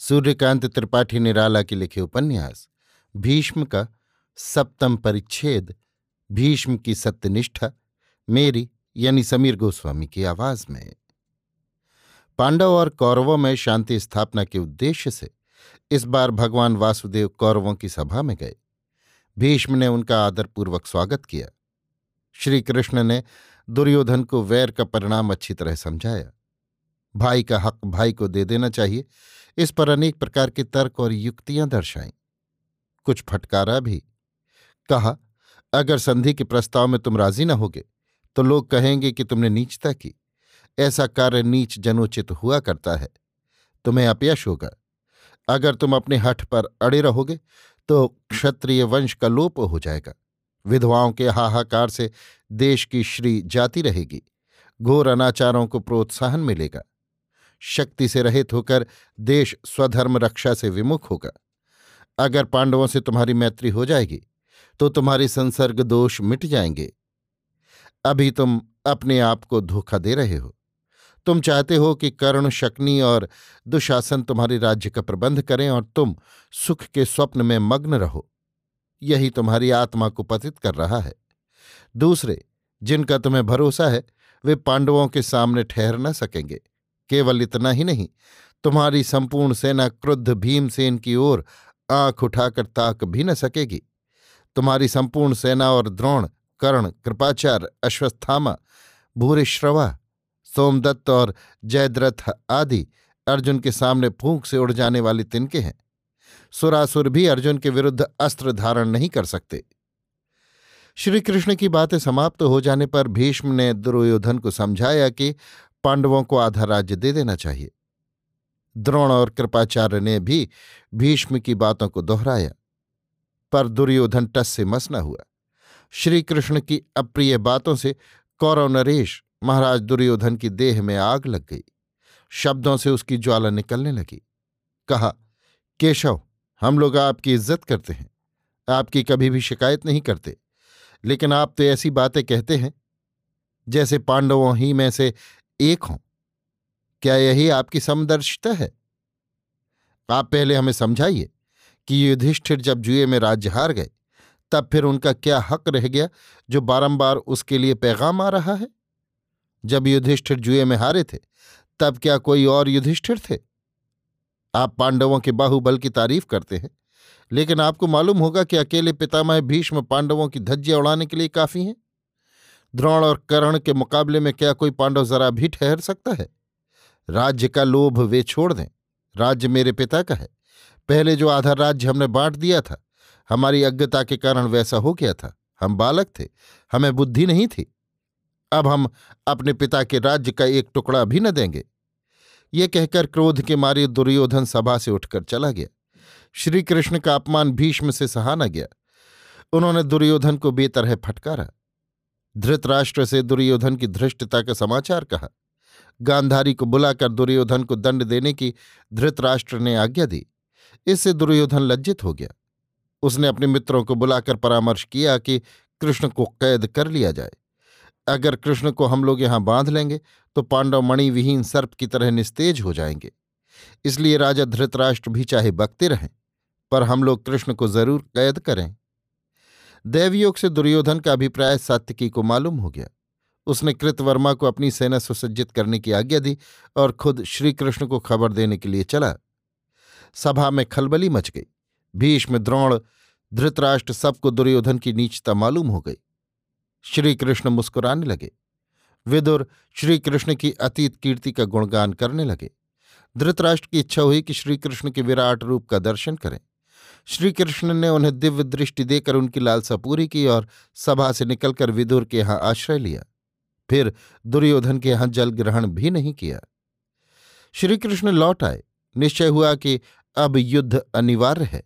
सूर्यकांत त्रिपाठी निराला के लिखे उपन्यास, भीष्म का सप्तम परिच्छेद, भीष्म की सत्यनिष्ठा, मेरी यानी समीर गोस्वामी की आवाज़ में। पांडव और कौरवों में शांति स्थापना के उद्देश्य से इस बार भगवान वासुदेव कौरवों की सभा में गए। भीष्म ने उनका आदरपूर्वक स्वागत किया। श्री कृष्ण ने दुर्योधन को वैर का परिणाम अच्छी तरह समझाया। भाई का हक भाई को दे देना चाहिए। इस पर अनेक प्रकार के तर्क और युक्तियाँ दर्शाई। कुछ फटकारा भी। कहा, अगर संधि के प्रस्ताव में तुम राज़ी न होगे तो लोग कहेंगे कि तुमने नीचता की। ऐसा कार्य नीच जनोचित हुआ करता है। तुम्हें अपयश होगा। अगर तुम अपने हठ पर अड़े रहोगे तो क्षत्रिय वंश का लोप हो जाएगा। विधवाओं के हाहाकार से देश की श्री जाती रहेगी। घोर अनाचारों को प्रोत्साहन मिलेगा। शक्ति से रहित होकर देश स्वधर्म रक्षा से विमुख होगा। अगर पांडवों से तुम्हारी मैत्री हो जाएगी तो तुम्हारे संसर्ग दोष मिट जाएँगे। अभी तुम अपने आप को धोखा दे रहे हो। तुम चाहते हो कि कर्ण, शक्नि और दुशासन तुम्हारे राज्य का प्रबंध करें और तुम सुख के स्वप्न में मग्न रहो। यही तुम्हारी आत्मा को पतित कर रहा है। दूसरे, जिनका तुम्हें भरोसा है, वे पांडवों के सामने ठहर न सकेंगे। केवल इतना ही नहीं, तुम्हारी संपूर्ण सेना क्रुद्ध भीमसेन की ओर आँख उठाकर ताक भी न सकेगी। तुम्हारी संपूर्ण सेना और द्रोण, कर्ण, कृपाचार्य, अश्वस्थामा भूरिश्रवा सोमदत्त और जयद्रथ आदि अर्जुन के सामने फूंक से उड़ जाने वाले तिनके हैं। सुरासुर भी अर्जुन के विरुद्ध अस्त्र धारण नहीं कर सकते। श्रीकृष्ण की बातें समाप्त हो जाने पर भीष्म ने दुर्योधन को समझाया कि पांडवों को आधा राज्य दे देना चाहिए। द्रोण और कृपाचार्य ने भी भीष्म की बातों को दोहराया, पर दुर्योधन टस से मस न हुआ। श्री कृष्ण की अप्रिय बातों से कौरव नरेश महाराज दुर्योधन की देह में आग लग गई। शब्दों से उसकी ज्वाला निकलने लगी। कहा, केशव, हम लोग आपकी इज़्ज़त करते हैं। आपकी कभी भी शिकायत नहीं करते, लेकिन आप तो ऐसी बातें कहते हैं, जैसे पांडवों ही में से एक हों। क्या यही आपकी समदर्शिता है? आप पहले हमें समझाइए कि युधिष्ठिर जब जुए में राज्य हार गए, तब फिर उनका क्या हक रह गया जो बारंबार उसके लिए पैगाम आ रहा है? जब युधिष्ठिर जुए में हारे थे, तब क्या कोई और युधिष्ठिर थे? आप पांडवों के बाहुबल की तारीफ़ करते हैं, लेकिन आपको मालूम होगा कि अकेले पितामह भीष्म पांडवों की धज्जियाँ उड़ाने के लिए काफ़ी हैं। द्रोण और करण के मुकाबले में क्या कोई पांडव जरा भी ठहर सकता है? राज्य का लोभ वे छोड़ दें। राज्य मेरे पिता का है। पहले जो आधा राज्य हमने बांट दिया था, हमारी अज्ञता के कारण वैसा हो गया था। हम बालक थे, हमें बुद्धि नहीं थी। अब हम अपने पिता के राज्य का एक टुकड़ा भी न देंगे। ये कहकर क्रोध के मारे दुर्योधन सभा से उठकर चला गया। श्री कृष्ण का अपमान भीष्म से सहा न गया। उन्होंने दुर्योधन को बेतरह फटकारा। धृतराष्ट्र से दुर्योधन की धृष्टता का समाचार कहा। गांधारी को बुलाकर दुर्योधन को दंड देने की धृतराष्ट्र ने आज्ञा दी। इससे दुर्योधन लज्जित हो गया। उसने अपने मित्रों को बुलाकर परामर्श किया कि कृष्ण को कैद कर लिया जाए। अगर कृष्ण को हम लोग यहाँ बाँध लेंगे तो पांडव मणिविहीन सर्प की तरह निस्तेज हो जाएँगे। इसलिए राजा धृतराष्ट्र भी चाहे बकते रहें, पर हम लोग कृष्ण को ज़रूर कैद करें। दैवयोग से दुर्योधन का अभिप्राय सात्विकी को मालूम हो गया। उसने कृतवर्मा को अपनी सेना सुसज्जित करने की आज्ञा दी और खुद श्रीकृष्ण को खबर देने के लिए चला। सभा में खलबली मच गई। भीष्म, द्रोण, धृतराष्ट्र सबको दुर्योधन की नीचता मालूम हो गई। श्रीकृष्ण मुस्कुराने लगे। विदुर श्रीकृष्ण की अतीत कीर्ति का गुणगान करने लगे। धृतराष्ट्र की इच्छा हुई कि श्रीकृष्ण के विराट रूप का दर्शन करें। श्री कृष्ण ने उन्हें दिव्य दृष्टि देकर उनकी लालसा पूरी की और सभा से निकलकर विदुर के यहाँ आश्रय लिया। फिर दुर्योधन के यहाँ जल ग्रहण भी नहीं किया। श्रीकृष्ण लौट आए। निश्चय हुआ कि अब युद्ध अनिवार्य है।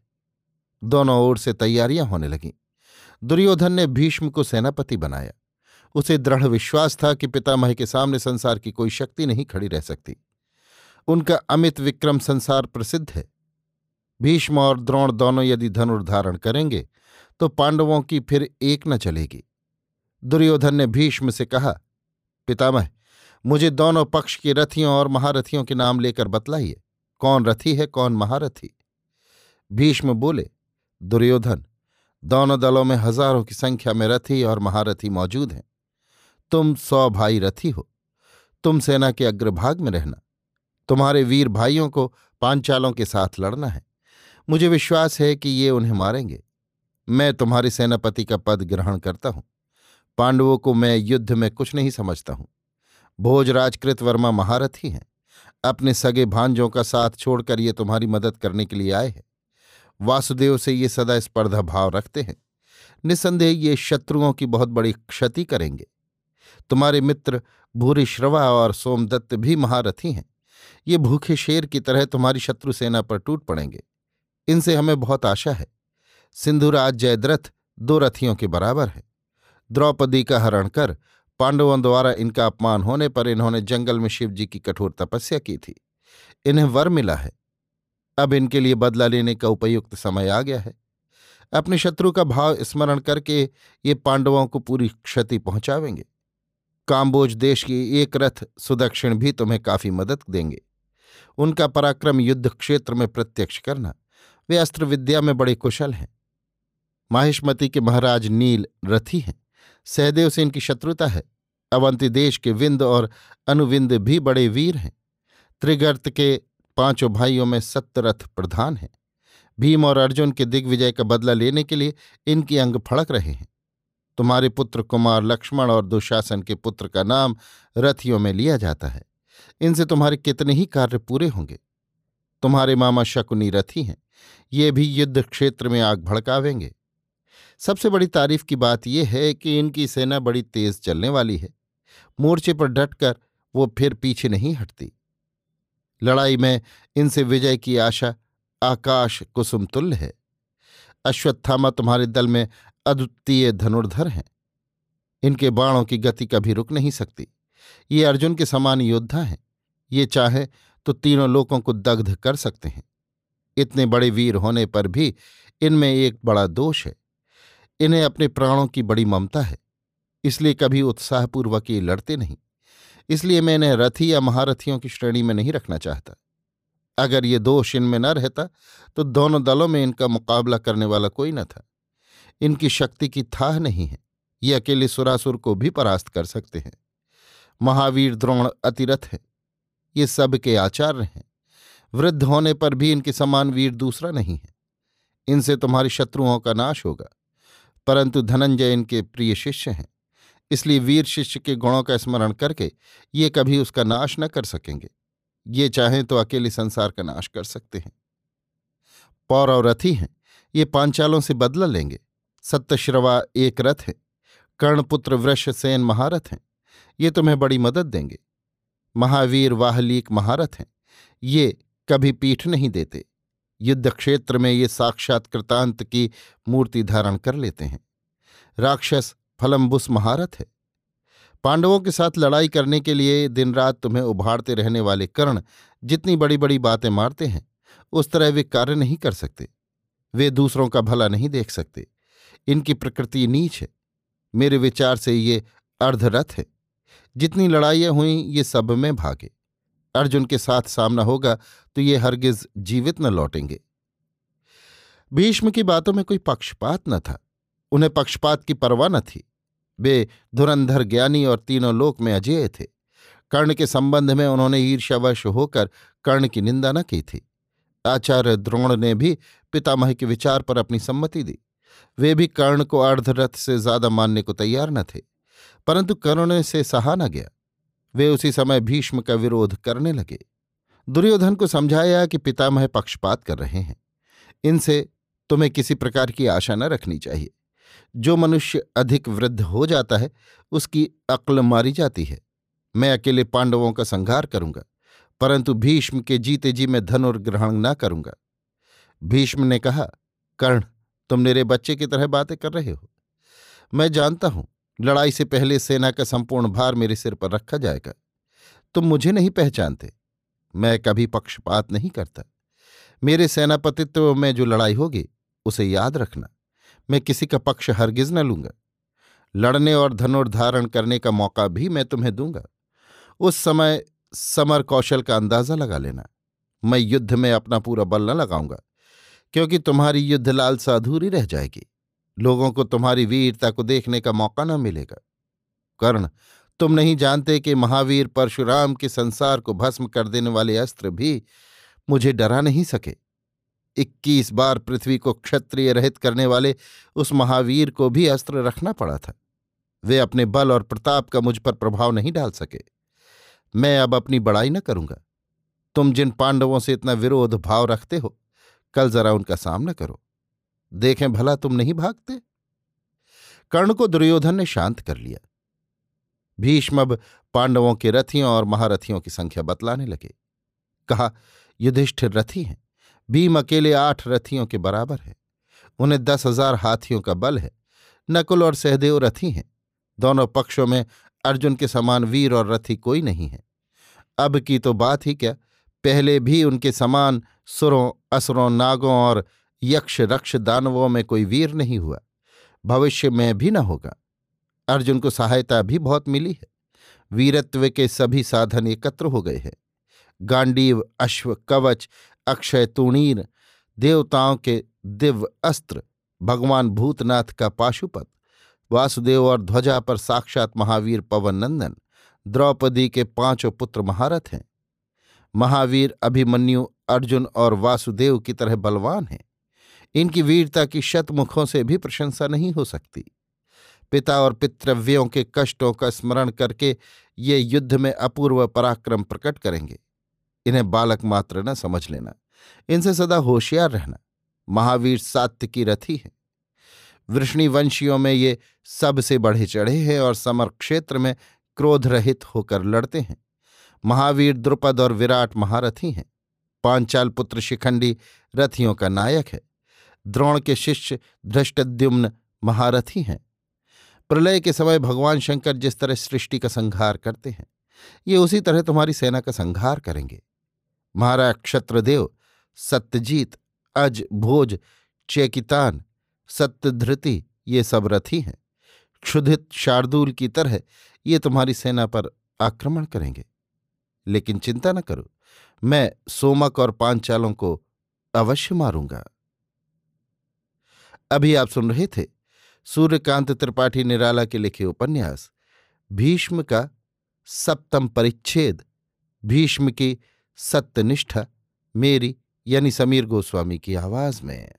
दोनों ओर से तैयारियाँ होने लगीं। दुर्योधन ने भीष्म को सेनापति बनाया। उसे दृढ़ विश्वास था कि पितामह के सामने संसार की कोई शक्ति नहीं खड़ी रह सकती। उनका अमित विक्रम संसार प्रसिद्ध है। भीष्म और द्रोण दोनों यदि धनुर्धारण करेंगे तो पांडवों की फिर एक न चलेगी। दुर्योधन ने भीष्म से कहा, पितामह, मुझे दोनों पक्ष के रथियों और महारथियों के नाम लेकर बतलाइए, कौन रथी है, कौन महारथी? भीष्म बोले, दुर्योधन, दोनों दलों में हज़ारों की संख्या में रथी और महारथी मौजूद हैं। तुम सौ भाई रथी हो, तुम सेना के अग्रभाग में रहना, तुम्हारे वीर भाइयों को पांचालों के साथ लड़ना है। मुझे विश्वास है कि ये उन्हें मारेंगे। मैं तुम्हारे सेनापति का पद ग्रहण करता हूँ। पांडवों को मैं युद्ध में कुछ नहीं समझता हूँ। भोजराजकृत वर्मा महारथी हैं अपने सगे भांजों का साथ छोड़कर ये तुम्हारी मदद करने के लिए आए हैं। वासुदेव से ये सदा स्पर्धा भाव रखते हैं। निसंदेह ये शत्रुओं की बहुत बड़ी क्षति करेंगे। तुम्हारे मित्र भूरी श्रवा और सोमदत्त भी महारथी हैं। ये भूखे शेर की तरह तुम्हारी शत्रु सेना पर टूट पड़ेंगे। इनसे हमें बहुत आशा है। सिंधुराज जयद्रथ दो रथियों के बराबर है। द्रौपदी का हरण कर पांडवों द्वारा इनका अपमान होने पर इन्होंने जंगल में शिवजी की कठोर तपस्या की थी। इन्हें वर मिला है। अब इनके लिए बदला लेने का उपयुक्त समय आ गया है। अपने शत्रु का भाव स्मरण करके ये पांडवों को पूरी क्षति पहुंचावेंगे। काम्बोज देश की एक रथ सुदक्षिण भी तुम्हें काफ़ी मदद देंगे। उनका पराक्रम युद्ध क्षेत्र में प्रत्यक्ष करना। वे अस्त्र विद्या में बड़े कुशल हैं। माहिष्मति के महाराज नील रथी हैं। सहदेव से इनकी शत्रुता है। अवंती देश के विंद और अनुविंद भी बड़े वीर हैं। त्रिगर्त के पाँचों भाइयों में सत्यरथ प्रधान हैं। भीम और अर्जुन के दिग्विजय का बदला लेने के लिए इनकी अंग फड़क रहे हैं। तुम्हारे पुत्र कुमार लक्ष्मण और दुशासन के पुत्र का नाम रथियों में लिया जाता है। इनसे तुम्हारे कितने ही कार्य पूरे होंगे। तुम्हारे मामा शकुनी रथी हैं। ये भी युद्ध क्षेत्र में आग भड़कावेंगे। सबसे बड़ी तारीफ़ की बात यह है कि इनकी सेना बड़ी तेज चलने वाली है। मोर्चे पर डटकर वो फिर पीछे नहीं हटती। लड़ाई में इनसे विजय की आशा आकाश कुसुम तुल्य है। अश्वत्थामा तुम्हारे दल में अद्वितीय धनुर्धर हैं। इनके बाणों की गति कभी रुक नहीं सकती। ये अर्जुन के समान योद्धा हैं। ये चाहे तो तीनों लोगों को दग्ध कर सकते हैं। इतने बड़े वीर होने पर भी इनमें एक बड़ा दोष है। इन्हें अपने प्राणों की बड़ी ममता है, इसलिए कभी उत्साहपूर्वक ये लड़ते नहीं। इसलिए मैं इन्हें रथी या महारथियों की श्रेणी में नहीं रखना चाहता। अगर ये दोष इनमें न रहता तो दोनों दलों में इनका मुकाबला करने वाला कोई न था। इनकी शक्ति की थाह नहीं है, ये अकेले सुरासुर को भी परास्त कर सकते हैं। महावीर द्रोण अतिरथ है, ये सबके आचार्य हैं। वृद्ध होने पर भी इनके समान वीर दूसरा नहीं है। इनसे तुम्हारे शत्रुओं का नाश होगा। परंतु धनंजय इनके प्रिय शिष्य हैं। इसलिए वीर शिष्य के गुणों का स्मरण करके ये कभी उसका नाश न कर सकेंगे। ये चाहें तो अकेले संसार का नाश कर सकते हैं। पौरव रथी हैं। ये पांचालों से बदला लेंगे। सत्यश्रवा एक रथ है। कर्णपुत्र वृषसेन महारथ हैं। ये तुम्हें बड़ी मदद देंगे। महावीर वाहलीक महारथ हैं। ये कभी पीठ नहीं देते। युद्ध क्षेत्र में ये साक्षात कृतांत की मूर्ति धारण कर लेते हैं। राक्षस फलम्बुस महारथ है। पांडवों के साथ लड़ाई करने के लिए दिन रात तुम्हें उभारते रहने वाले कर्ण जितनी बड़ी बड़ी बातें मारते हैं, उस तरह वे कार्य नहीं कर सकते। वे दूसरों का भला नहीं देख सकते। इनकी प्रकृति नीच है। मेरे विचार से ये अर्धरथ है। जितनी लड़ाइयाँ हुई, ये सब में भागे। अर्जुन के साथ सामना होगा तो ये हरगिज जीवित न लौटेंगे। भीष्म की बातों में कोई पक्षपात न था। उन्हें पक्षपात की परवाह न थी। वे धुरंधर ज्ञानी और तीनों लोक में अजेय थे। कर्ण के संबंध में उन्होंने ईर्ष्यावश होकर कर्ण की निंदा न की थी। आचार्य द्रोण ने भी पितामह के विचार पर अपनी सम्मति दी। वे भी कर्ण को अर्धरथ से ज़्यादा मानने को तैयार न थे, परंतु कर्ण से सहा न गया। वे उसी समय भीष्म का विरोध करने लगे। दुर्योधन को समझाया कि पितामह पक्षपात कर रहे हैं। इनसे तुम्हें किसी प्रकार की आशा न रखनी चाहिए। जो मनुष्य अधिक वृद्ध हो जाता है, उसकी अक्ल मारी जाती है। मैं अकेले पांडवों का संहार करूँगा, परंतु भीष्म के जीते जी मैं धनुर्ग्रहण न करूँगा। भीष्म ने कहा, कर्ण, तुम मेरे बच्चे की तरह बातें कर रहे हो। मैं जानता हूँ लड़ाई से पहले सेना का संपूर्ण भार मेरे सिर पर रखा जाएगा। तुम मुझे नहीं पहचानते। मैं कभी पक्षपात नहीं करता। मेरे सेनापतित्व में जो लड़ाई होगी, उसे याद रखना। मैं किसी का पक्ष हरगिज न लूँगा। लड़ने और धनुर्धारण करने का मौका भी मैं तुम्हें दूँगा। उस समय समर कौशल का अंदाज़ा लगा लेना। मैं युद्ध में अपना पूरा बल न लगाऊँगा, क्योंकि तुम्हारी युद्ध लालसा अधूरी रह जाएगी। लोगों को तुम्हारी वीरता को देखने का मौका न मिलेगा। कर्ण, तुम नहीं जानते कि महावीर परशुराम के संसार को भस्म कर देने वाले अस्त्र भी मुझे डरा नहीं सके। इक्कीस बार पृथ्वी को क्षत्रिय रहित करने वाले उस महावीर को भी अस्त्र रखना पड़ा था। वे अपने बल और प्रताप का मुझ पर प्रभाव नहीं डाल सके। मैं अब अपनी बड़ाई न करूँगा। तुम जिन पांडवों से इतना विरोध भाव रखते हो, कल जरा उनका सामना करो। देखें, भला तुम नहीं भागते? कर्ण को दुर्योधन ने शांत कर लिया। भीष्म अब पांडवों के रथियों और महारथियों की संख्या बतलाने लगे। कहा, युधिष्ठिर, रथी हैं। भीम अकेले आठ रथियों के बराबर है। उन्हें दस हज़ार हाथियों का बल है। नकुल और सहदेव रथी हैं। दोनों पक्षों में अर्जुन के समान वीर और रथी कोई नहीं है। अब की तो बात ही क्या? पहले भी उनके समान सुरों, असुरों, नागों और यक्ष रक्ष दानवों में कोई वीर नहीं हुआ। भविष्य में भी न होगा। अर्जुन को सहायता भी बहुत मिली है। वीरत्व के सभी साधन एकत्र हो गए हैं। गांडीव, अश्व, कवच, अक्षय, तूणीर, देवताओं के दिव्य अस्त्र, भगवान भूतनाथ का पाशुपत, वासुदेव और ध्वजा पर साक्षात महावीर पवन नंदन द्रौपदी के पाँचों पुत्र महारथ हैं। महावीर अभिमन्यु अर्जुन और वासुदेव की तरह बलवान हैं। इनकी वीरता की शतमुखों से भी प्रशंसा नहीं हो सकती। पिता और पितृव्यों के कष्टों का स्मरण करके ये युद्ध में अपूर्व पराक्रम प्रकट करेंगे। इन्हें बालक मात्र न समझ लेना। इनसे सदा होशियार रहना। महावीर सात्य की रथी है। वृष्णि वंशियों में ये सबसे बढ़े चढ़े हैं और समर क्षेत्र में क्रोध रहित होकर लड़ते हैं। महावीर, द्रुपद और विराट महारथी हैं। पांचाल पुत्र शिखंडी रथियों का नायक है। द्रोण के शिष्य धृष्टद्युम्न महारथी हैं प्रलय के समय भगवान शंकर जिस तरह सृष्टि का संहार करते हैं, ये उसी तरह तुम्हारी सेना का संहार करेंगे। महाराज क्षत्रदेव, सत्यजीत, अज, भोज, चेकितान, सत्यधृति, ये सब रथी हैं। क्षुधित शार्दूल की तरह ये तुम्हारी सेना पर आक्रमण करेंगे। लेकिन चिंता न करो, मैं सोमक और पांचालों को अवश्य मारूँगा। अभी आप सुन रहे थे सूर्यकांत त्रिपाठी निराला के लिखे उपन्यास, भीष्म का सप्तम परिच्छेद, भीष्म की सत्यनिष्ठा, मेरी यानी समीर गोस्वामी की आवाज़ में।